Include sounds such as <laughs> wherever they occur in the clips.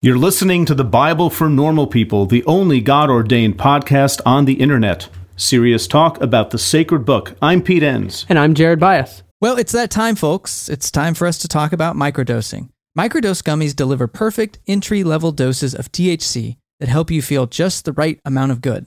You're listening to the Bible for Normal People, the only God ordained podcast on the internet. Serious talk about the sacred book. I'm Pete Enns. And I'm Jared Byas. Well, it's that time, folks. It's time for us to talk about microdosing. Microdose gummies deliver perfect entry level doses of THC that help you feel just the right amount of good.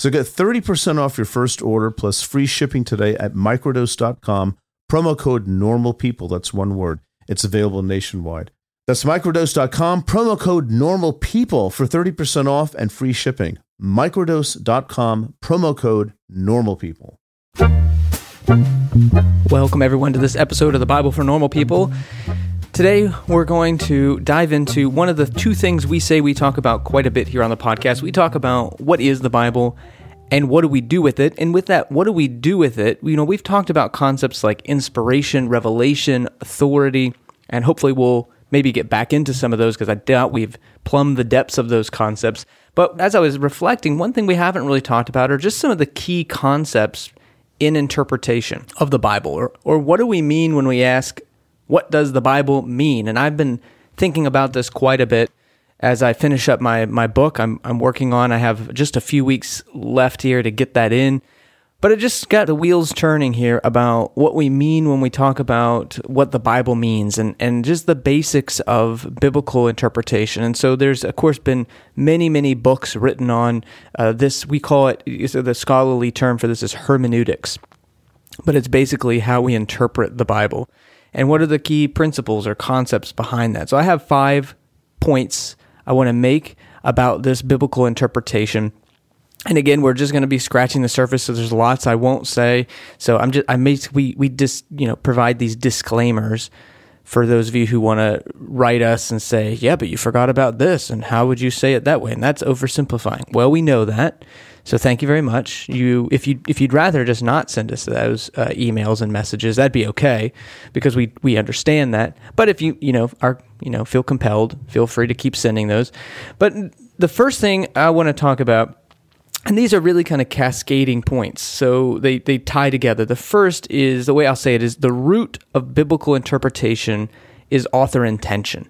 So get 30% off your first order plus free shipping today at microdose.com. Promo code normal people. That's one word. It's available nationwide. That's microdose.com. Promo code normal people for 30% off and free shipping. Microdose.com. Promo code normal people. Welcome, everyone, to this episode of the Bible for Normal People. Today, we're going to dive into one of the two things we say we talk about quite a bit here on the podcast. We talk about what is the Bible and what do we do with it? And with that, what do we do with it? You know, we've talked about concepts like inspiration, revelation, authority, and hopefully we'll maybe get back into some of those because I doubt we've plumbed the depths of those concepts. But as I was reflecting, one thing we haven't really talked about are just some of the key concepts in interpretation of the Bible, or, or what do we mean when we ask, what does the Bible mean? And I've been thinking about this quite a bit as I finish up my, my book I'm, I'm working on. I have just a few weeks left here to get that in. But it just got the wheels turning here about what we mean when we talk about what the Bible means and, and just the basics of biblical interpretation. And so there's, of course, been many, many books written on uh, this. We call it, the scholarly term for this is hermeneutics, but it's basically how we interpret the Bible. And what are the key principles or concepts behind that? So I have five points I want to make about this biblical interpretation. And again we're just going to be scratching the surface so there's lots i won't say. So i'm just i may we we just you know provide these disclaimers for those of you who want to write us and say yeah but you forgot about this and how would you say it that way? And that's oversimplifying. Well we know that so thank you very much you if you if you'd rather just not send us those uh, emails and messages that'd be okay because we we understand that but if you you know are you know feel compelled feel free to keep sending those but the first thing i want to talk about and these are really kind of cascading points. So they, they tie together. The first is the way I'll say it is the root of biblical interpretation is author intention.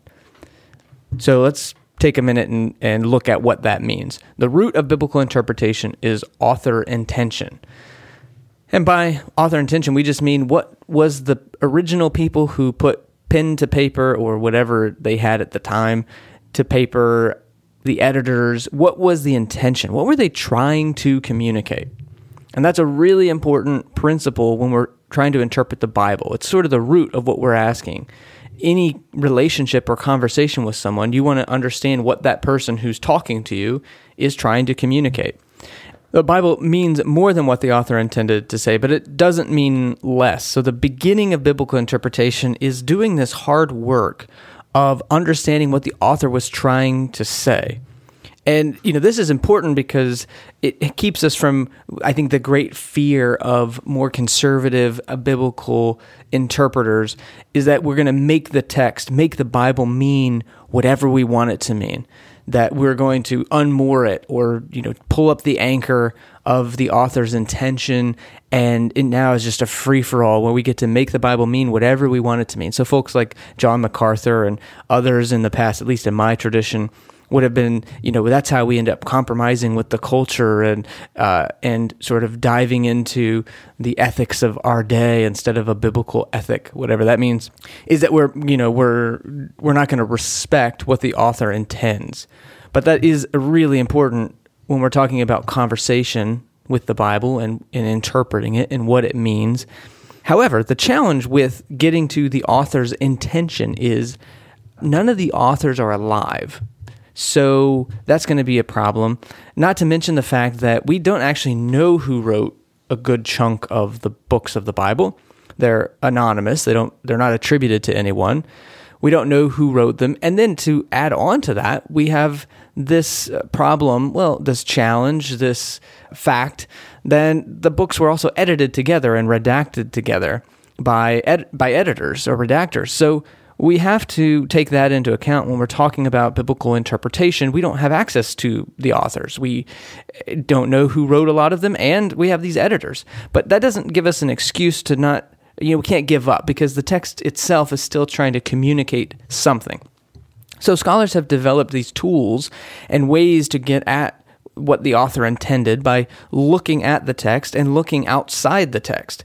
So let's take a minute and, and look at what that means. The root of biblical interpretation is author intention. And by author intention, we just mean what was the original people who put pen to paper or whatever they had at the time to paper the editors, what was the intention? What were they trying to communicate? And that's a really important principle when we're trying to interpret the Bible. It's sort of the root of what we're asking. Any relationship or conversation with someone, you want to understand what that person who's talking to you is trying to communicate. The Bible means more than what the author intended to say, but it doesn't mean less. So, the beginning of biblical interpretation is doing this hard work of understanding what the author was trying to say. And you know this is important because it, it, keeps us from, I think, the great fear of more conservative uh, biblical interpreters is that we're going to make the text, make the Bible mean whatever we want it to mean. That we're going to unmoor it or you know pull up the anchor of the author's intention and it now is just a free for all where we get to make the Bible mean whatever we want it to mean. So folks like John MacArthur and others in the past, at least in my tradition, would have been, you know, that's how we end up compromising with the culture and uh, and sort of diving into the ethics of our day instead of a biblical ethic, whatever that means. Is that we're, you know, we're we're not going to respect what the author intends, but that is really important when we're talking about conversation with the Bible and, and interpreting it and what it means. However, the challenge with getting to the author's intention is none of the authors are alive. So that's going to be a problem. Not to mention the fact that we don't actually know who wrote a good chunk of the books of the Bible. They're anonymous. They don't they're not attributed to anyone. We don't know who wrote them. And then to add on to that, we have this uh, problem, well, this challenge, this fact, then the books were also edited together and redacted together by ed- by editors or redactors. So we have to take that into account when we're talking about biblical interpretation. We don't have access to the authors. We don't know who wrote a lot of them, and we have these editors. But that doesn't give us an excuse to not, you know, we can't give up because the text itself is still trying to communicate something. So scholars have developed these tools and ways to get at what the author intended by looking at the text and looking outside the text.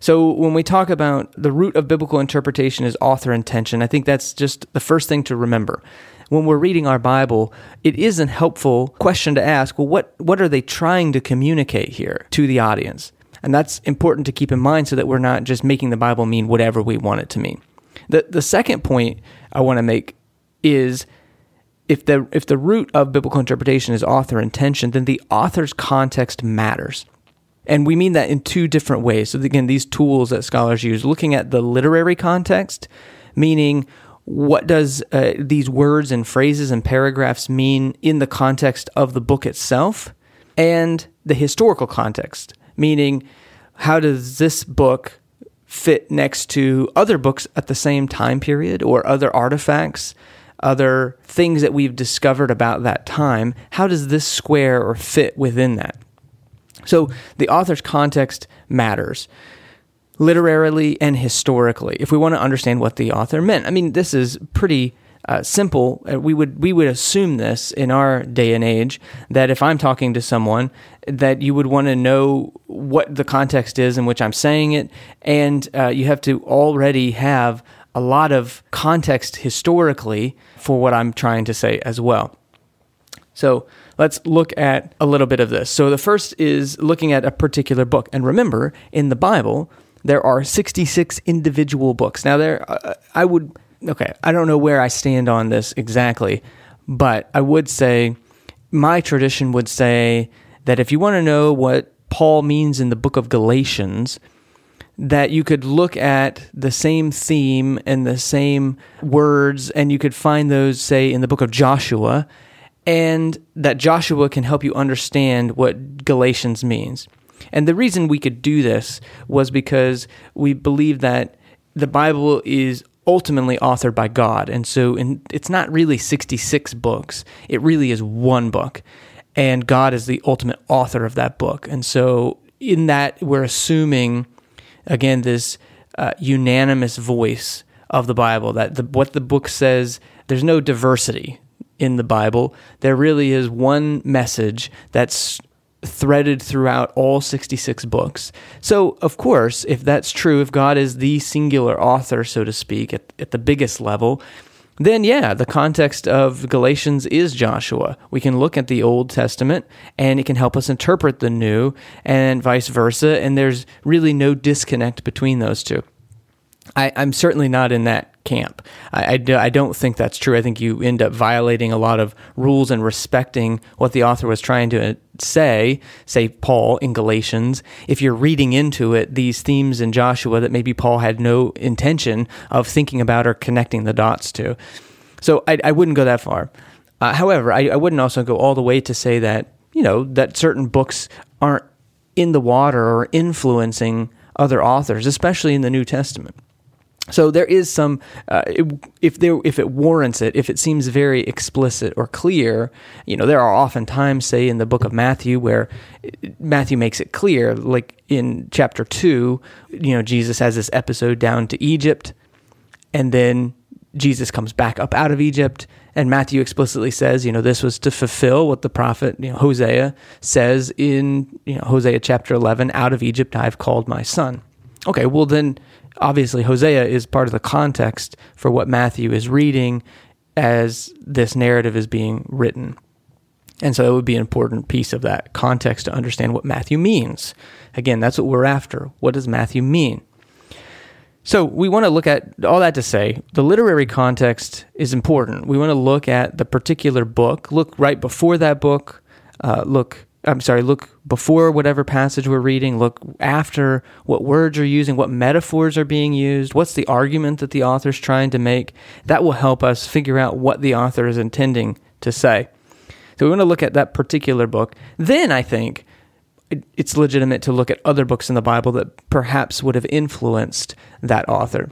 So when we talk about the root of biblical interpretation is author intention, I think that's just the first thing to remember. When we're reading our Bible, it is a helpful question to ask, well, what, what are they trying to communicate here to the audience? And that's important to keep in mind so that we're not just making the Bible mean whatever we want it to mean. The, the second point I want to make is if the if the root of biblical interpretation is author intention, then the author's context matters. And we mean that in two different ways. So again, these tools that scholars use, looking at the literary context, meaning what does uh, these words and phrases and paragraphs mean in the context of the book itself, and the historical context, meaning how does this book fit next to other books at the same time period or other artifacts other things that we've discovered about that time, how does this square or fit within that? So the author's context matters literarily and historically if we want to understand what the author meant. I mean, this is pretty uh, simple. Uh, we would we would assume this in our day and age that if I'm talking to someone, that you would want to know what the context is in which I'm saying it, and uh, you have to already have a lot of context historically for what I'm trying to say as well. So let's look at a little bit of this. So the first is looking at a particular book. And remember, in the Bible, there are 66 individual books. Now, there, uh, I would, okay, I don't know where I stand on this exactly, but I would say my tradition would say that if you want to know what Paul means in the book of Galatians, that you could look at the same theme and the same words, and you could find those, say, in the book of Joshua, and that Joshua can help you understand what Galatians means. And the reason we could do this was because we believe that the Bible is ultimately authored by God. And so in, it's not really 66 books, it really is one book. And God is the ultimate author of that book. And so in that, we're assuming again this uh, unanimous voice of the Bible that the, what the book says. There's no diversity in the Bible. There really is one message that's threaded throughout all 66 books. So, of course, if that's true, if God is the singular author, so to speak, at, at the biggest level, then yeah, the context of Galatians is Joshua. We can look at the Old Testament and it can help us interpret the New and vice versa. And there's really no disconnect between those two. I, am certainly not in that camp. I, I, I, don't think that's true. I think you end up violating a lot of rules and respecting what the author was trying to say, say Paul in Galatians, if you're reading into it these themes in Joshua that maybe Paul had no intention of thinking about or connecting the dots to. So I, I wouldn't go that far. Uh, however, I, I wouldn't also go all the way to say that, you know, that certain books aren't in the water or influencing other authors, especially in the New Testament. So there is some, uh, if there, if it warrants it, if it seems very explicit or clear, you know, there are often times, say in the book of Matthew, where Matthew makes it clear, like in chapter two, you know, Jesus has this episode down to Egypt, and then Jesus comes back up out of Egypt, and Matthew explicitly says, you know, this was to fulfill what the prophet, you know, Hosea says in, you know, Hosea chapter eleven, out of Egypt I've called my son. Okay, well then obviously Hosea is part of the context for what Matthew is reading as this narrative is being written. And so it would be an important piece of that context to understand what Matthew means. Again, that's what we're after. What does Matthew mean? So we want to look at all that to say the literary context is important. We want to look at the particular book, look right before that book, uh, look I'm sorry, look before whatever passage we're reading, look after what words are using, what metaphors are being used, what's the argument that the author's trying to make. That will help us figure out what the author is intending to say. So we want to look at that particular book. Then I think it's legitimate to look at other books in the Bible that perhaps would have influenced that author.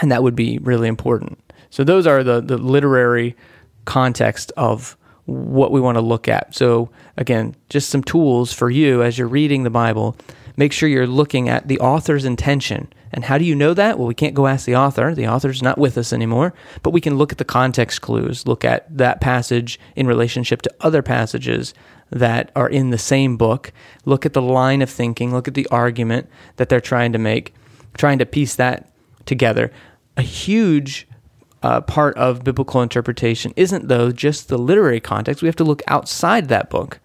And that would be really important. So those are the, the literary context of what we want to look at. So again, just some tools for you as you're reading the Bible. Make sure you're looking at the author's intention. And how do you know that? Well, we can't go ask the author. The author's not with us anymore, but we can look at the context clues, look at that passage in relationship to other passages that are in the same book, look at the line of thinking, look at the argument that they're trying to make, trying to piece that together. A huge uh, part of biblical interpretation isn't, though, just the literary context. We have to look outside that book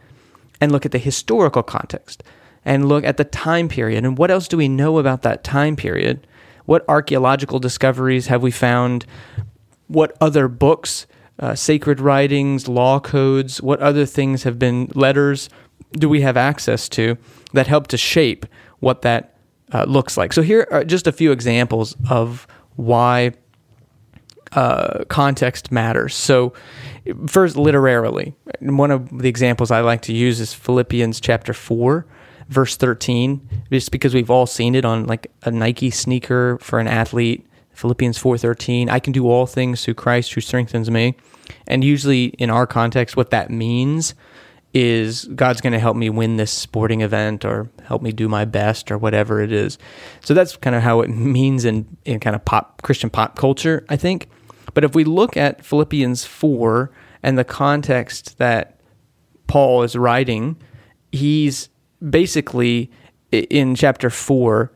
and look at the historical context and look at the time period. And what else do we know about that time period? What archaeological discoveries have we found? What other books uh, sacred writings, law codes, what other things have been letters do we have access to that help to shape what that uh, looks like? So here are just a few examples of why uh, context matters. So first, literarily, one of the examples I like to use is Philippians chapter four verse 13 just because we've all seen it on like a Nike sneaker for an athlete Philippians 4:13, I can do all things through Christ who strengthens me. And usually in our context what that means is God's going to help me win this sporting event or help me do my best or whatever it is. So that's kind of how it <laughs> means in in kind of pop Christian pop culture, I think. But if we look at Philippians 4 and the context that Paul is writing, he's basically in chapter 4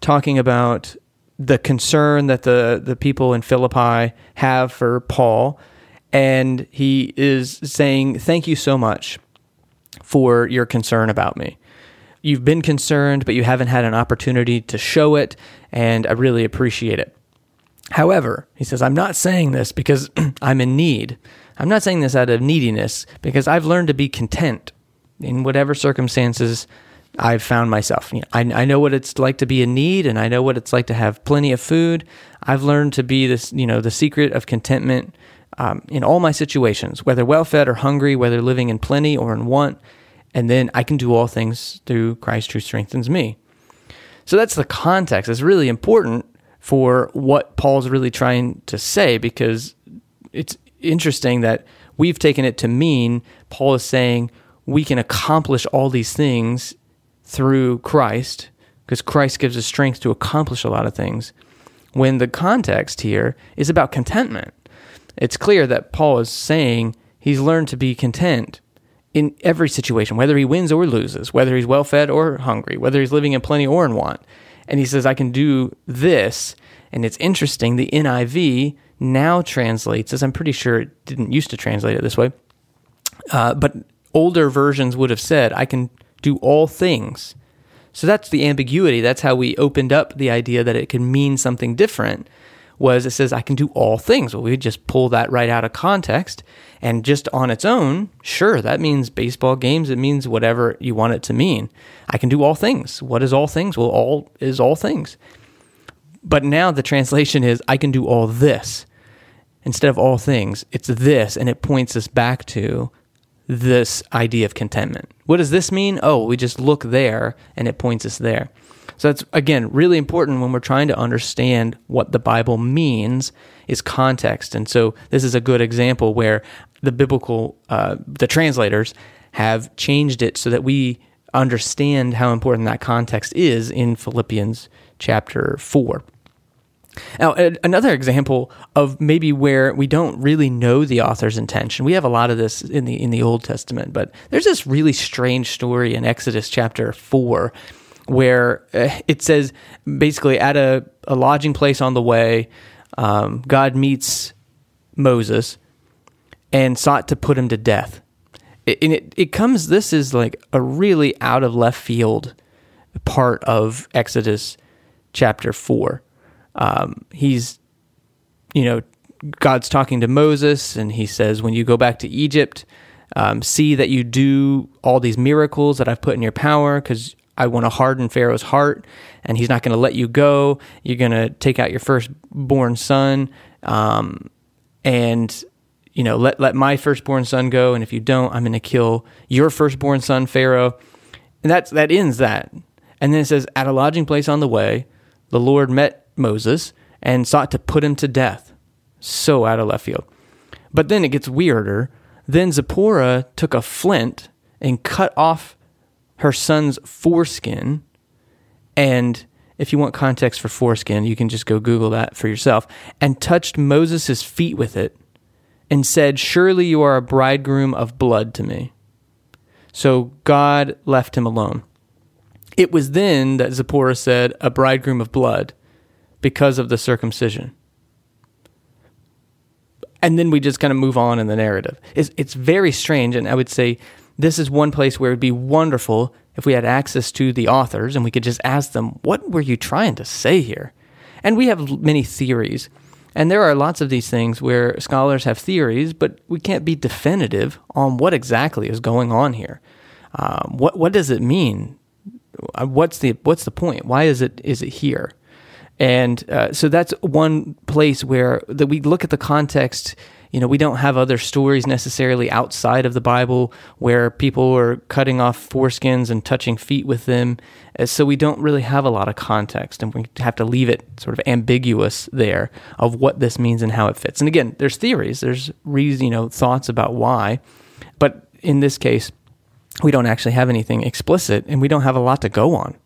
talking about the concern that the, the people in Philippi have for Paul. And he is saying, Thank you so much for your concern about me. You've been concerned, but you haven't had an opportunity to show it, and I really appreciate it. However, he says, I'm not saying this because <clears throat> I'm in need. I'm not saying this out of neediness because I've learned to be content in whatever circumstances I've found myself. You know, I, I know what it's like to be in need, and I know what it's like to have plenty of food. I've learned to be this, you know, the secret of contentment um, in all my situations, whether well fed or hungry, whether living in plenty or in want. And then I can do all things through Christ who strengthens me. So that's the context. It's really important for what Paul's really trying to say because it's interesting that we've taken it to mean Paul is saying we can accomplish all these things through Christ, because Christ gives us strength to accomplish a lot of things, when the context here is about contentment. It's clear that Paul is saying he's learned to be content in every situation, whether he wins or loses, whether he's well fed or hungry, whether he's living in plenty or in want. And he says, I can do this. And it's interesting, the NIV now translates, as I'm pretty sure it didn't used to translate it this way, uh, but older versions would have said, I can do all things. So that's the ambiguity. That's how we opened up the idea that it could mean something different. Was it says I can do all things. Well, we just pull that right out of context and just on its own, sure, that means baseball games. It means whatever you want it to mean. I can do all things. What is all things? Well, all is all things. But now the translation is I can do all this. Instead of all things, it's this, and it points us back to this idea of contentment. What does this mean? Oh, we just look there and it points us there. So that's again really important when we're trying to understand what the Bible means is context. And so this is a good example where the biblical uh, the translators have changed it so that we understand how important that context is in Philippians chapter 4. Now, another example of maybe where we don't really know the author's intention. We have a lot of this in the in the Old Testament, but there's this really strange story in Exodus chapter four, where uh, it says basically at a, a lodging place on the way, um, God meets Moses and sought to put him to death. It, and it, it comes. This is like a really out of left field part of Exodus chapter four um, he's, you know, God's talking to Moses, and he says, When you go back to Egypt, um, see that you do all these miracles that I've put in your power, because I want to harden Pharaoh's heart, and he's not going to let you go. You're going to take out your firstborn son, um, and you know, let, let my firstborn son go. And if you don't, I'm going to kill your firstborn son, Pharaoh. And that's, that ends that. And then it says, at a lodging place on the way, the Lord met Moses and sought to put him to death. So out of left field. But then it gets weirder. Then Zipporah took a flint and cut off her son's foreskin. And if you want context for foreskin, you can just go Google that for yourself. And touched Moses' feet with it and said, Surely you are a bridegroom of blood to me. So God left him alone. It was then that Zipporah said, A bridegroom of blood, because of the circumcision. And then we just kind of move on in the narrative. It's, it's very strange, and I would say this is one place where it would be wonderful if we had access to the authors and we could just ask them, What were you trying to say here? And we have many theories. And there are lots of these things where scholars have theories, but we can't be definitive on what exactly is going on here. Um, what what does it mean? Uh, what's the what's the point? Why is it is it here? And uh, so that's one place where that we look at the context you know, we don't have other stories necessarily outside of the Bible where people are cutting off foreskins and touching feet with them. Uh, so we don't really have a lot of context, and we have to leave it sort of ambiguous there of what this means and how it fits. And again, there's theories, there's reason, you know, thoughts about why, but in this case, we don't actually have anything explicit, and we don't have a lot to go on.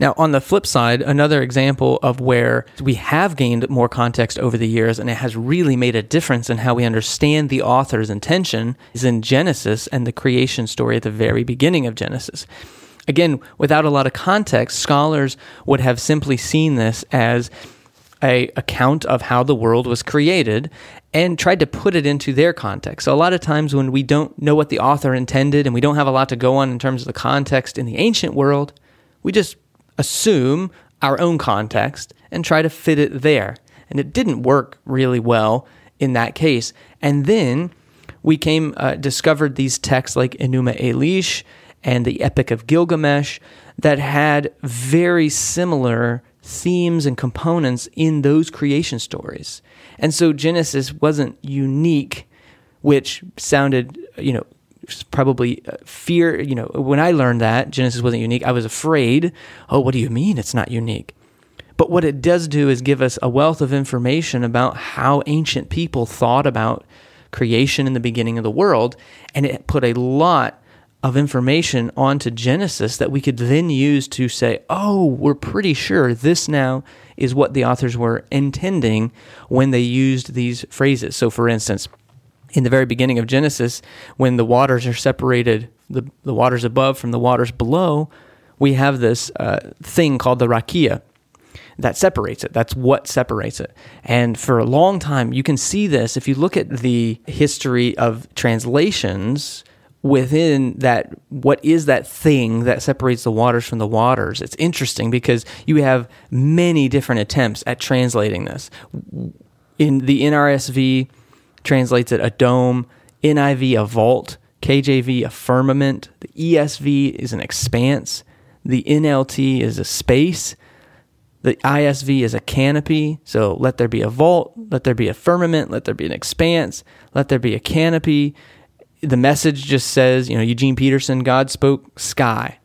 Now, on the flip side, another example of where we have gained more context over the years and it has really made a difference in how we understand the author's intention is in Genesis and the creation story at the very beginning of Genesis. Again, without a lot of context, scholars would have simply seen this as a account of how the world was created and tried to put it into their context. So a lot of times when we don't know what the author intended and we don't have a lot to go on in terms of the context in the ancient world, we just assume our own context and try to fit it there. And it didn't work really well in that case. And then we came uh, discovered these texts like Enuma Elish and the Epic of Gilgamesh that had very similar themes and components in those creation stories. And so Genesis wasn't unique, which sounded, you know, probably uh, fear. You know, when I learned that Genesis wasn't unique, I was afraid. Oh, what do you mean it's not unique? But what it does do is give us a wealth of information about how ancient people thought about creation in the beginning of the world, and it put a lot of information onto Genesis that we could then use to say, oh, we're pretty sure this now is what the authors were intending when they used these phrases. So, for instance, in the very beginning of Genesis, when the waters are separated, the, the waters above from the waters below, we have this uh, thing called the rakia that separates it. That's what separates it. And for a long time, you can see this if you look at the history of translations within that what is that thing that separates the waters from the waters it's interesting because you have many different attempts at translating this in the NRSV translates it a dome, NIV a vault, KJV a firmament, the ESV is an expanse, the NLT is a space, the ISV is a canopy. So let there be a vault, let there be a firmament, let there be an expanse, let there be a canopy. The message just says, you know, Eugene Peterson, God spoke sky.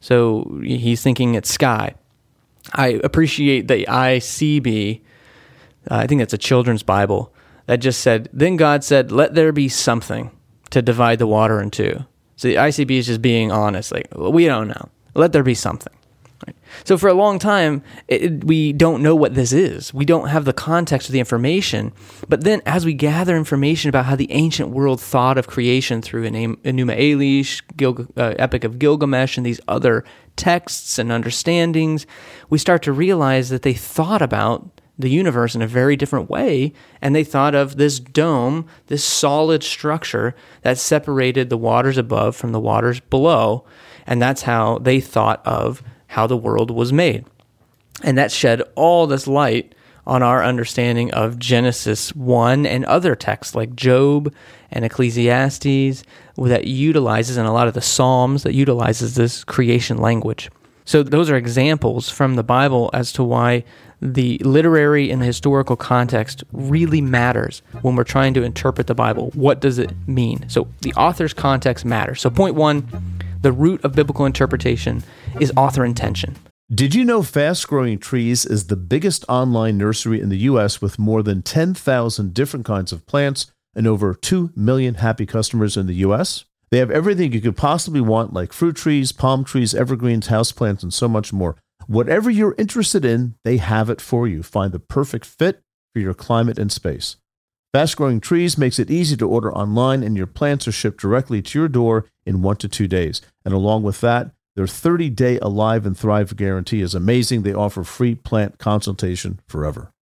So he's thinking it's sky. I appreciate the ICB. Uh, I think that's a children's Bible that just said, Then God said, Let there be something to divide the water in two. So the ICB is just being honest, like, we don't know. Let there be something. Right? So for a long time, it, we don't know what this is. We don't have the context of the information. But then, as we gather information about how the ancient world thought of creation through Enuma Elish, Gil, uh, Epic of Gilgamesh, and these other texts and understandings, we start to realize that they thought about the universe in a very different way. And they thought of this dome, this solid structure that separated the waters above from the waters below. And that's how they thought of how the world was made. And that shed all this light on our understanding of Genesis 1 and other texts like Job and Ecclesiastes that utilizes, and a lot of the Psalms that utilizes this creation language. So those are examples from the Bible as to why the literary and the historical context really matters when we're trying to interpret the Bible. What does it mean? So the author's context matters. So point 1, the root of biblical interpretation is author intention. Did you know Fast Growing Trees is the biggest online nursery in the US with more than 10,000 different kinds of plants and over 2 million happy customers in the US? They have everything you could possibly want, like fruit trees, palm trees, evergreens, houseplants, and so much more. Whatever you're interested in, they have it for you. Find the perfect fit for your climate and space. Fast Growing Trees makes it easy to order online, and your plants are shipped directly to your door in one to two days. And along with that, their 30 day Alive and Thrive guarantee is amazing. They offer free plant consultation forever.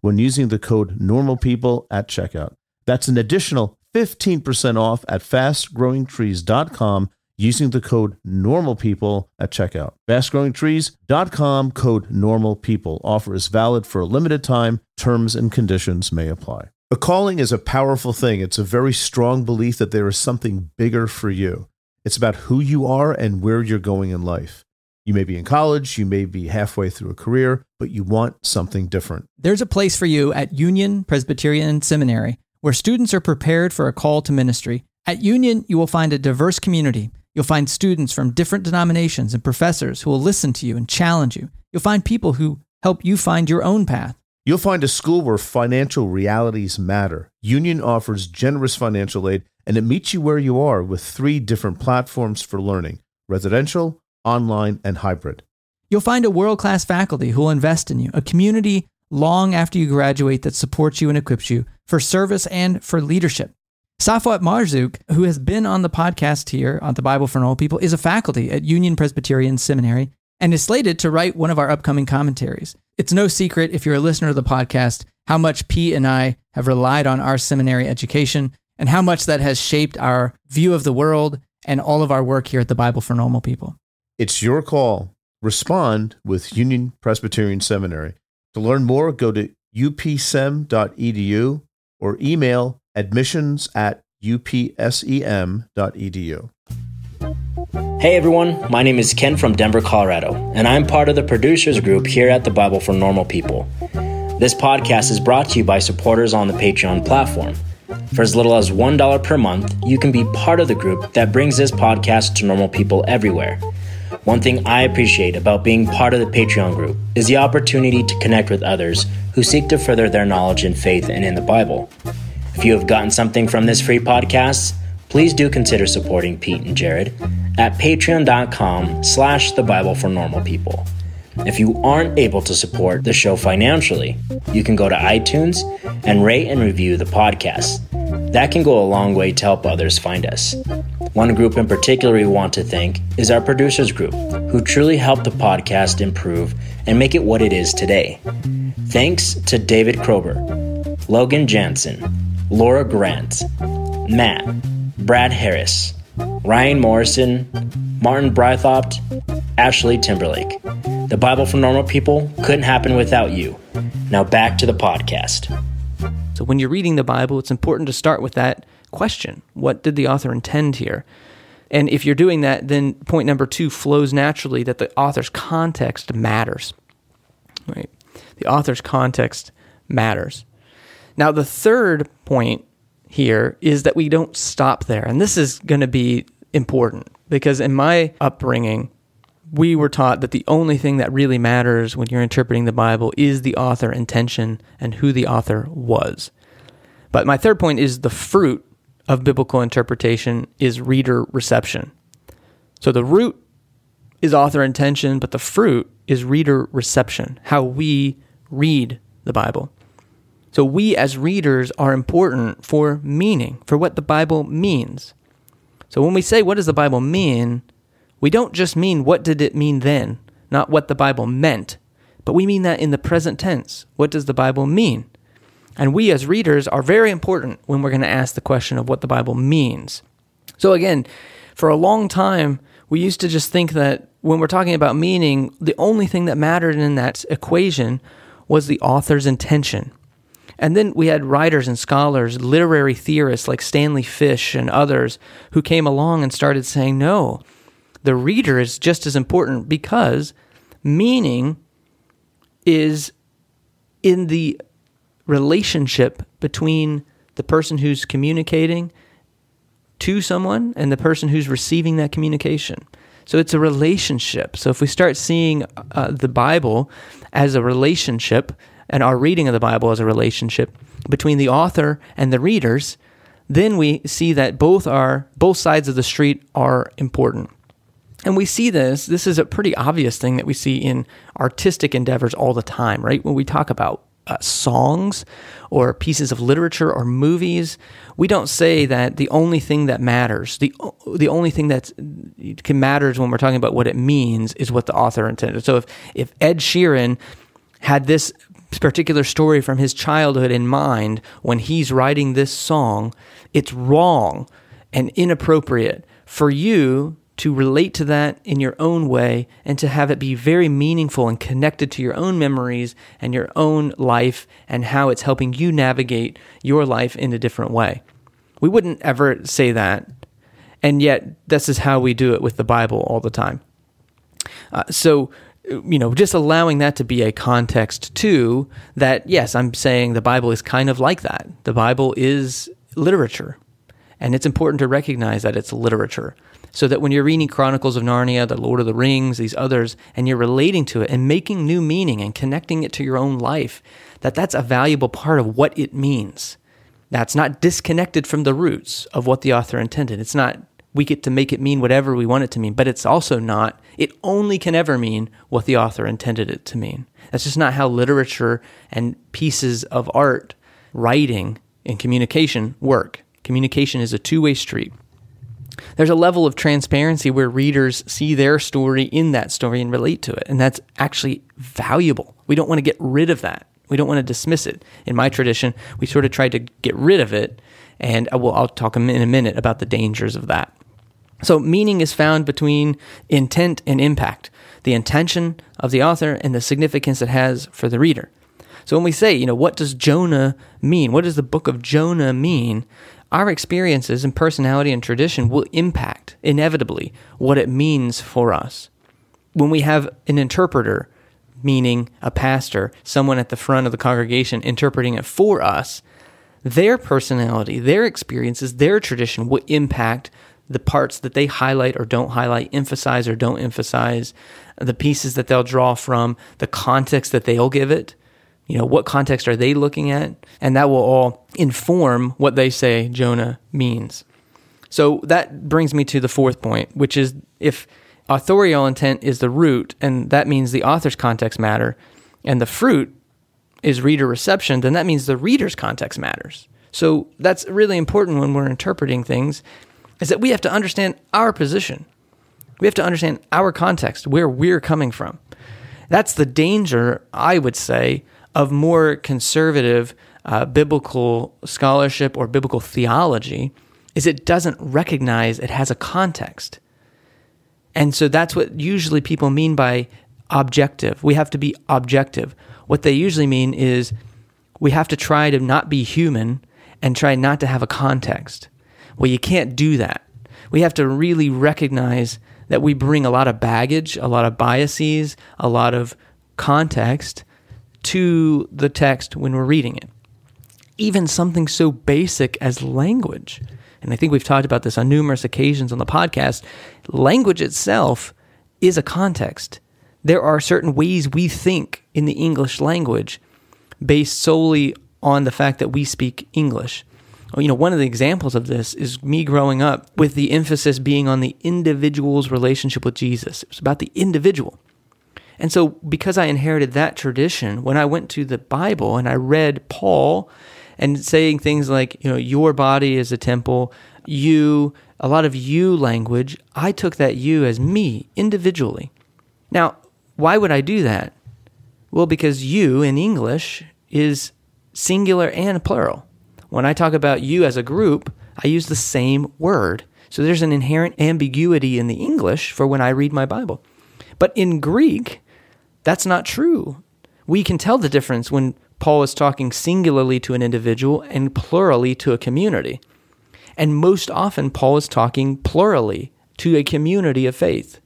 when using the code NORMALPEOPLE at checkout. That's an additional 15% off at fastgrowingtrees.com using the code NORMALPEOPLE at checkout. Fastgrowingtrees.com code NORMALPEOPLE. Offer is valid for a limited time. Terms and conditions may apply. A calling is a powerful thing. It's a very strong belief that there is something bigger for you. It's about who you are and where you're going in life. You may be in college, you may be halfway through a career, but you want something different. There's a place for you at Union Presbyterian Seminary where students are prepared for a call to ministry. At Union, you will find a diverse community. You'll find students from different denominations and professors who will listen to you and challenge you. You'll find people who help you find your own path. You'll find a school where financial realities matter. Union offers generous financial aid and it meets you where you are with three different platforms for learning residential, online, and hybrid. You'll find a world class faculty who will invest in you, a community long after you graduate that supports you and equips you for service and for leadership. Safwat Marzouk, who has been on the podcast here on the Bible for Normal People, is a faculty at Union Presbyterian Seminary and is slated to write one of our upcoming commentaries. It's no secret, if you're a listener of the podcast, how much Pete and I have relied on our seminary education and how much that has shaped our view of the world and all of our work here at the Bible for Normal People. It's your call. Respond with Union Presbyterian Seminary. To learn more, go to upsem.edu or email admissions at upsem.edu. Hey everyone, my name is Ken from Denver, Colorado, and I'm part of the producers group here at the Bible for Normal People. This podcast is brought to you by supporters on the Patreon platform. For as little as $1 per month, you can be part of the group that brings this podcast to normal people everywhere. One thing I appreciate about being part of the Patreon group is the opportunity to connect with others who seek to further their knowledge in faith and in the Bible. If you have gotten something from this free podcast, please do consider supporting Pete and Jared at patreon.com slash the Bible for normal people. If you aren't able to support the show financially, you can go to iTunes and rate and review the podcast. That can go a long way to help others find us. One group in particular we want to thank is our producers group, who truly helped the podcast improve and make it what it is today. Thanks to David Krober, Logan Jansen, Laura Grant, Matt, Brad Harris, Ryan Morrison, Martin Brythopt, Ashley Timberlake. The Bible for Normal People couldn't happen without you. Now back to the podcast. So when you're reading the Bible, it's important to start with that question What did the author intend here? And if you're doing that, then point number two flows naturally that the author's context matters. Right? The author's context matters. Now, the third point here is that we don't stop there. And this is going to be important because in my upbringing, we were taught that the only thing that really matters when you're interpreting the Bible is the author intention and who the author was. But my third point is the fruit of biblical interpretation is reader reception. So the root is author intention, but the fruit is reader reception, how we read the Bible. So we as readers are important for meaning, for what the Bible means. So when we say what does the Bible mean, we don't just mean what did it mean then, not what the Bible meant, but we mean that in the present tense. What does the Bible mean? And we as readers are very important when we're going to ask the question of what the Bible means. So, again, for a long time, we used to just think that when we're talking about meaning, the only thing that mattered in that equation was the author's intention. And then we had writers and scholars, literary theorists like Stanley Fish and others who came along and started saying, no, the reader is just as important because meaning is in the relationship between the person who's communicating to someone and the person who's receiving that communication. So it's a relationship. So if we start seeing uh, the Bible as a relationship and our reading of the Bible as a relationship between the author and the readers, then we see that both are both sides of the street are important. And we see this, this is a pretty obvious thing that we see in artistic endeavors all the time, right? When we talk about uh, songs or pieces of literature or movies, we don't say that the only thing that matters, the the only thing that can matters when we're talking about what it means is what the author intended. So if if Ed Sheeran had this particular story from his childhood in mind when he's writing this song, it's wrong and inappropriate for you to relate to that in your own way and to have it be very meaningful and connected to your own memories and your own life and how it's helping you navigate your life in a different way. We wouldn't ever say that. And yet, this is how we do it with the Bible all the time. Uh, so, you know, just allowing that to be a context too, that yes, I'm saying the Bible is kind of like that. The Bible is literature. And it's important to recognize that it's literature so that when you're reading Chronicles of Narnia, The Lord of the Rings, these others, and you're relating to it and making new meaning and connecting it to your own life, that that's a valuable part of what it means. That's not disconnected from the roots of what the author intended. It's not we get to make it mean whatever we want it to mean, but it's also not, it only can ever mean what the author intended it to mean. That's just not how literature and pieces of art, writing, and communication work. Communication is a two way street. There's a level of transparency where readers see their story in that story and relate to it. And that's actually valuable. We don't want to get rid of that. We don't want to dismiss it. In my tradition, we sort of tried to get rid of it. And uh, I will, I'll talk in a minute about the dangers of that. So, meaning is found between intent and impact, the intention of the author and the significance it has for the reader. So, when we say, you know, what does Jonah mean? What does the book of Jonah mean? Our experiences and personality and tradition will impact inevitably what it means for us. When we have an interpreter, meaning a pastor, someone at the front of the congregation interpreting it for us, their personality, their experiences, their tradition will impact the parts that they highlight or don't highlight, emphasize or don't emphasize, the pieces that they'll draw from, the context that they'll give it you know, what context are they looking at? And that will all inform what they say Jonah means. So that brings me to the fourth point, which is if authorial intent is the root, and that means the author's context matter, and the fruit is reader reception, then that means the reader's context matters. So that's really important when we're interpreting things, is that we have to understand our position. We have to understand our context, where we're coming from. That's the danger, I would say, of more conservative uh, biblical scholarship or biblical theology is it doesn't recognize it has a context. And so that's what usually people mean by objective. We have to be objective. What they usually mean is we have to try to not be human and try not to have a context. Well, you can't do that. We have to really recognize that we bring a lot of baggage, a lot of biases, a lot of context to the text when we're reading it. Even something so basic as language. And I think we've talked about this on numerous occasions on the podcast. Language itself is a context. There are certain ways we think in the English language based solely on the fact that we speak English. Oh, you know, one of the examples of this is me growing up with the emphasis being on the individual's relationship with Jesus. It was about the individual. And so, because I inherited that tradition, when I went to the Bible and I read Paul and saying things like, you know, your body is a temple, you, a lot of you language, I took that you as me individually. Now, why would I do that? Well, because you in English is singular and plural. When I talk about you as a group, I use the same word. So there's an inherent ambiguity in the English for when I read my Bible. But in Greek, that's not true. We can tell the difference when Paul is talking singularly to an individual and plurally to a community. And most often, Paul is talking plurally to a community of faith.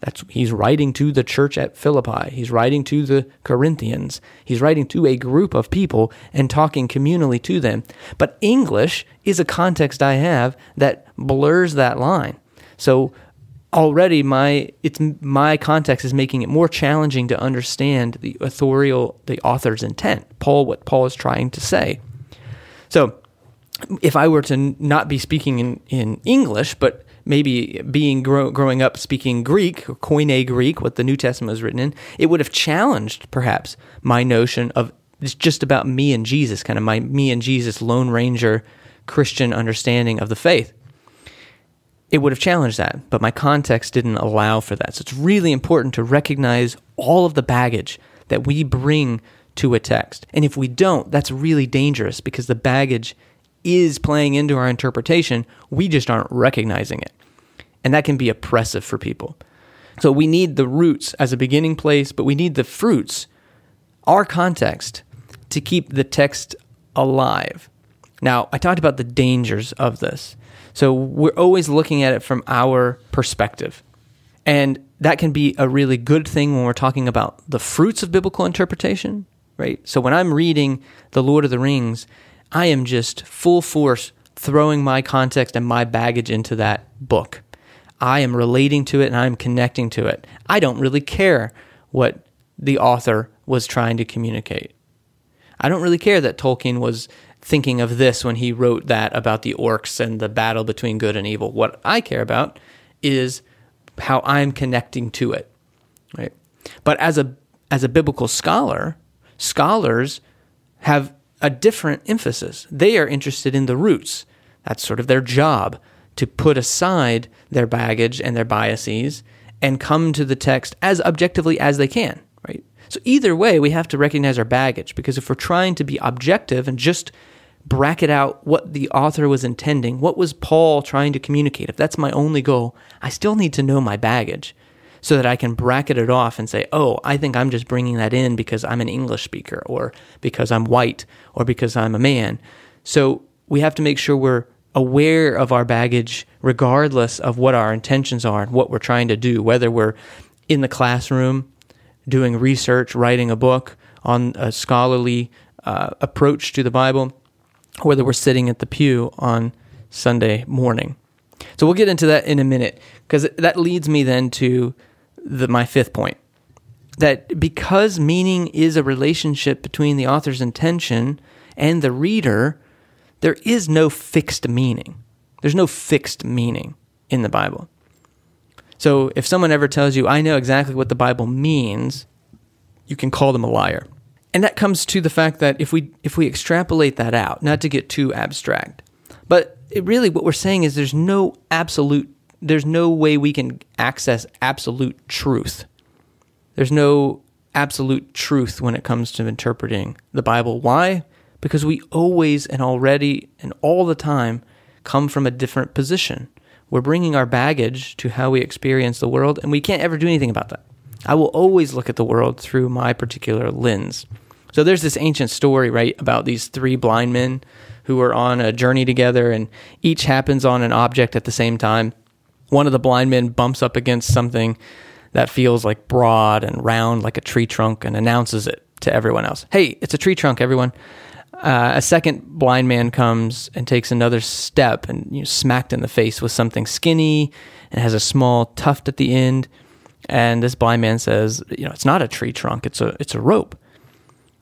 That's he's writing to the church at Philippi. He's writing to the Corinthians. He's writing to a group of people and talking communally to them. But English is a context I have that blurs that line. So already my it's my context is making it more challenging to understand the authorial the author's intent. Paul what Paul is trying to say. So if I were to not be speaking in, in English, but maybe being grow, growing up speaking Greek or Koine Greek, what the New Testament was written in, it would have challenged perhaps my notion of it's just about me and Jesus, kind of my me and Jesus Lone Ranger Christian understanding of the faith. It would have challenged that, but my context didn't allow for that. So it's really important to recognize all of the baggage that we bring to a text. And if we don't, that's really dangerous because the baggage is playing into our interpretation. We just aren't recognizing it. And that can be oppressive for people. So we need the roots as a beginning place, but we need the fruits, our context, to keep the text alive. Now, I talked about the dangers of this. So we're always looking at it from our perspective. And that can be a really good thing when we're talking about the fruits of biblical interpretation, right? So when I'm reading The Lord of the Rings, I am just full force throwing my context and my baggage into that book. I am relating to it and I'm connecting to it. I don't really care what the author was trying to communicate. I don't really care that Tolkien was thinking of this when he wrote that about the orcs and the battle between good and evil. What I care about is how I'm connecting to it. Right? But as a as a biblical scholar, scholars have a different emphasis. They are interested in the roots. That's sort of their job to put aside their baggage and their biases and come to the text as objectively as they can, right? So either way, we have to recognize our baggage because if we're trying to be objective and just bracket out what the author was intending, what was Paul trying to communicate, if that's my only goal, I still need to know my baggage so that I can bracket it off and say, oh, I think I'm just bringing that in because I'm an English speaker or because I'm white or because I'm a man. So we have to make sure we're aware of our baggage regardless of what our intentions are and what we're trying to do, whether we're in the classroom doing research, writing a book on a scholarly uh, approach to the Bible, whether we're sitting at the pew on Sunday morning. So we'll get into that in a minute because that leads me then to the, my fifth point that because meaning is a relationship between the author's intention and the reader, there is no fixed meaning. There's no fixed meaning in the Bible. So if someone ever tells you, I know exactly what the Bible means, you can call them a liar. And that comes to the fact that if we if we extrapolate that out, not to get too abstract, but really what we're saying is there's no absolute there's no way we can access absolute truth. There's no absolute truth when it comes to interpreting the Bible. Why? Because we always and already and all the time come from a different position. We're bringing our baggage to how we experience the world, and we can't ever do anything about that. I will always look at the world through my particular lens. So there's this ancient story, right, about these three blind men who are on a journey together, and each happens on an object at the same time one of the blind men bumps up against something that feels like broad and round like a tree trunk and announces it to everyone else. Hey, it's a tree trunk, everyone. Uh, a second blind man comes and takes another step and you know, smacked in the face with something skinny and has a small tuft at the end. And this blind man says, you know, it's not a tree trunk, it's a it's a rope.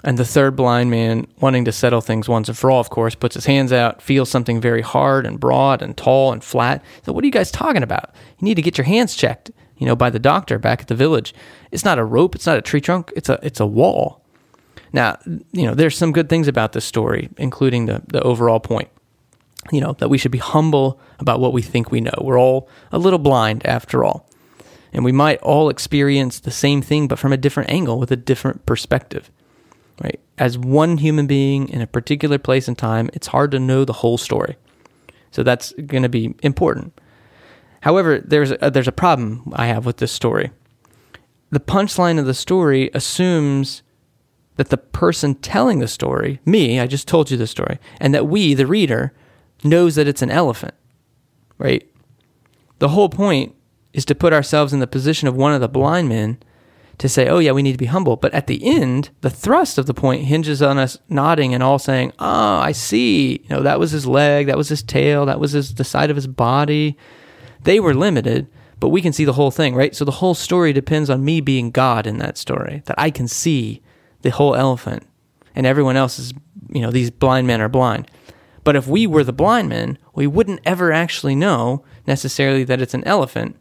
And the third blind man, wanting to settle things once and for all, of course, puts his hands out, feels something very hard and broad and tall and flat. So, what are you guys talking about? You need to get your hands checked, you know, by the doctor back at the village. It's not a rope, it's not a tree trunk, it's a it's a wall. Now, you know, there's some good things about this story, including the the overall point. You know, that we should be humble about what we think we know. We're all a little blind after all. And we might all experience the same thing, but from a different angle with a different perspective. Right? As one human being in a particular place and time, it's hard to know the whole story. So that's going to be important. However, there's a, there's a problem I have with this story. The punchline of the story assumes that the person telling the story, me, I just told you the story, and that we, the reader, knows that it's an elephant. Right? The whole point is to put ourselves in the position of one of the blind men to say, oh, yeah, we need to be humble. But at the end, the thrust of the point hinges on us nodding and all saying, oh, I see. You know, that was his leg, that was his tail, that was his, the side of his body. They were limited, but we can see the whole thing, right? So the whole story depends on me being God in that story, that I can see the whole elephant and everyone else is, you know, these blind men are blind. But if we were the blind men, we wouldn't ever actually know necessarily that it's an elephant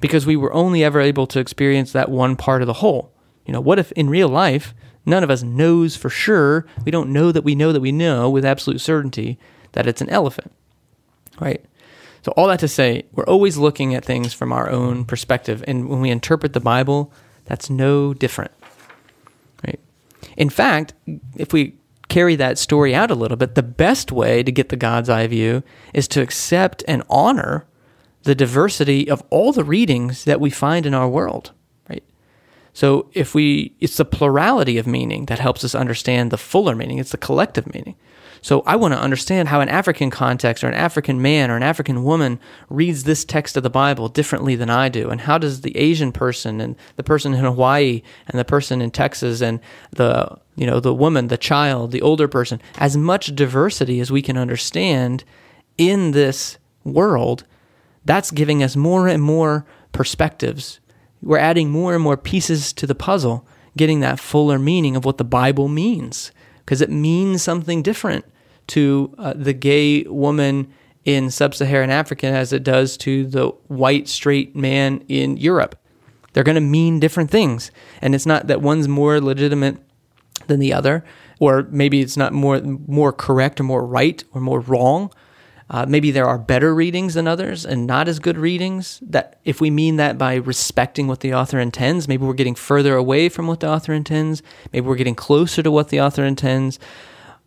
because we were only ever able to experience that one part of the whole. You know, what if in real life, none of us knows for sure, we don't know that we know that we know with absolute certainty that it's an elephant, right? So, all that to say, we're always looking at things from our own perspective. And when we interpret the Bible, that's no different, right? In fact, if we carry that story out a little bit, the best way to get the God's eye view is to accept and honor the diversity of all the readings that we find in our world, right? So if we, it's the plurality of meaning that helps us understand the fuller meaning. It's the collective meaning. So I want to understand how an African context or an African man or an African woman reads this text of the Bible differently than I do. And how does the Asian person and the person in Hawaii and the person in Texas and the, you know, the woman, the child, the older person, as much diversity as we can understand in this world that's giving us more and more perspectives. We're adding more and more pieces to the puzzle, getting that fuller meaning of what the Bible means, because it means something different to uh, the gay woman in sub Saharan Africa as it does to the white straight man in Europe. They're going to mean different things. And it's not that one's more legitimate than the other, or maybe it's not more, more correct or more right or more wrong uh, maybe there are better readings than others and not as good readings. That if we mean that by respecting what the author intends, maybe we're getting further away from what the author intends. Maybe we're getting closer to what the author intends.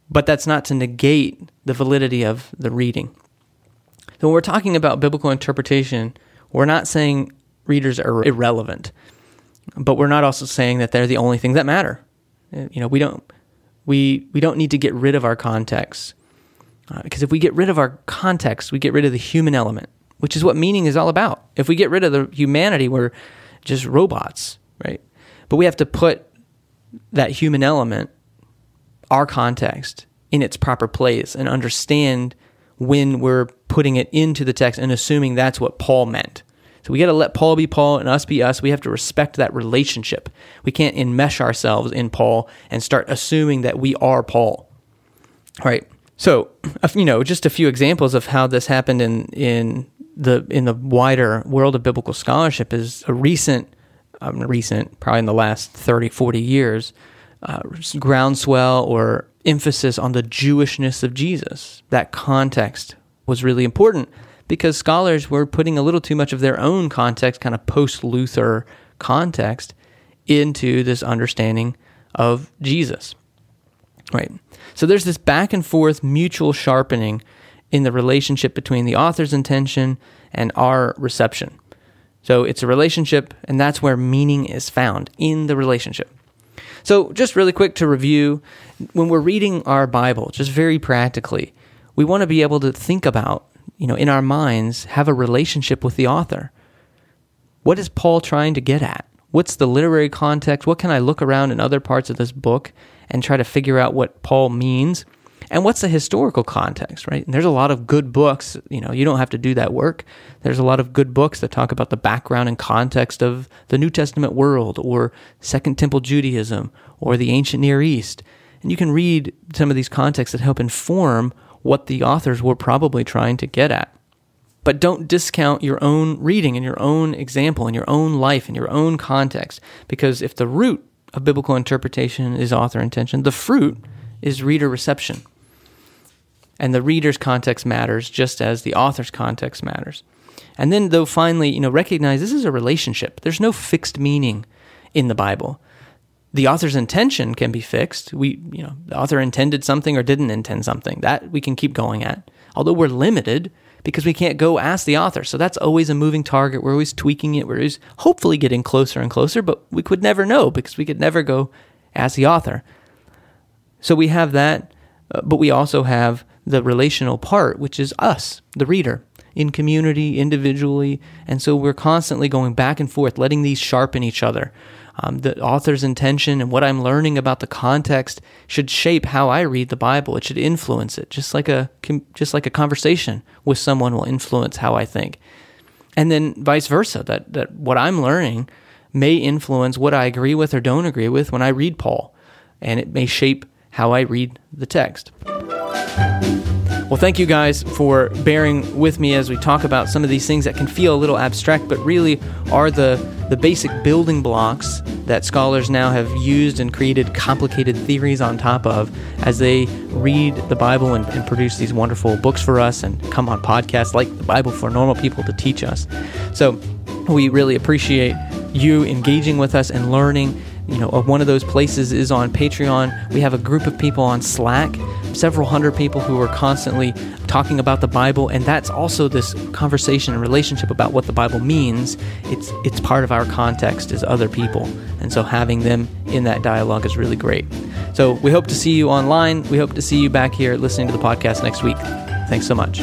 But that's not to negate the validity of the reading. So when we're talking about biblical interpretation, we're not saying readers are irrelevant, but we're not also saying that they're the only thing that matter. You know, we don't we we don't need to get rid of our context uh, because if we get rid of our context, we get rid of the human element, which is what meaning is all about. If we get rid of the humanity, we're just robots, right? But we have to put that human element, our context, in its proper place and understand when we're putting it into the text and assuming that's what Paul meant. So we got to let Paul be Paul and us be us. We have to respect that relationship. We can't enmesh ourselves in Paul and start assuming that we are Paul. Right. So, <clears throat> you know, just a few examples of how this happened in in the in the wider world of biblical scholarship is a recent, um, recent, probably in the last 30, 40 years, uh, groundswell or emphasis on the Jewishness of Jesus. That context was really important because scholars were putting a little too much of their own context, kind of post Luther context, into this understanding of Jesus. Right. So there's this back and forth mutual sharpening in the relationship between the author's intention and our reception. So it's a relationship, and that's where meaning is found in the relationship. So, just really quick to review when we're reading our Bible, just very practically, we want to be able to think about, you know, in our minds, have a relationship with the author. What is Paul trying to get at? What's the literary context? What can I look around in other parts of this book and try to figure out what Paul means and what's the historical context, right? And there's a lot of good books, you know, you don't have to do that work. There's a lot of good books that talk about the background and context of the New Testament world or Second Temple Judaism or the ancient Near East. And you can read some of these contexts that help inform what the authors were probably trying to get at. But don't discount your own reading and your own example and your own life and your own context. Because if the root of biblical interpretation is author intention. The fruit is reader reception. And the reader's context matters just as the author's context matters. And then, though, finally, you know, recognize this is a relationship. There's no fixed meaning in the Bible. The author's intention can be fixed. We, you know, the author intended something or didn't intend something. That we can keep going at. Although we're limited because we can't go ask the author. So that's always a moving target. We're always tweaking it. We're always hopefully getting closer and closer, but we could never know because we could never go ask the author. So we have that, uh, but we also have the relational part, which is us, the reader, in community, individually. And so we're constantly going back and forth, letting these sharpen each other. Um, the author's intention and what I'm learning about the context should shape how I read the Bible. It should influence it, just like a just like a conversation with someone will influence how I think, and then vice versa. That that what I'm learning may influence what I agree with or don't agree with when I read Paul, and it may shape how I read the text. Well, thank you guys for bearing with me as we talk about some of these things that can feel a little abstract, but really are the, the basic building blocks that scholars now have used and created complicated theories on top of as they read the Bible and, and produce these wonderful books for us and come on podcasts like the Bible for Normal People to teach us. So we really appreciate you engaging with us and learning you know, uh, one of those places is on Patreon. We have a group of people on Slack, several hundred people who are constantly talking about the Bible, and that's also this conversation and relationship about what the Bible means. It's it's part of our context as other people, and so having them in that dialogue is really great. So we hope to see you online. We hope to see you back here listening to the podcast next week. Thanks so much.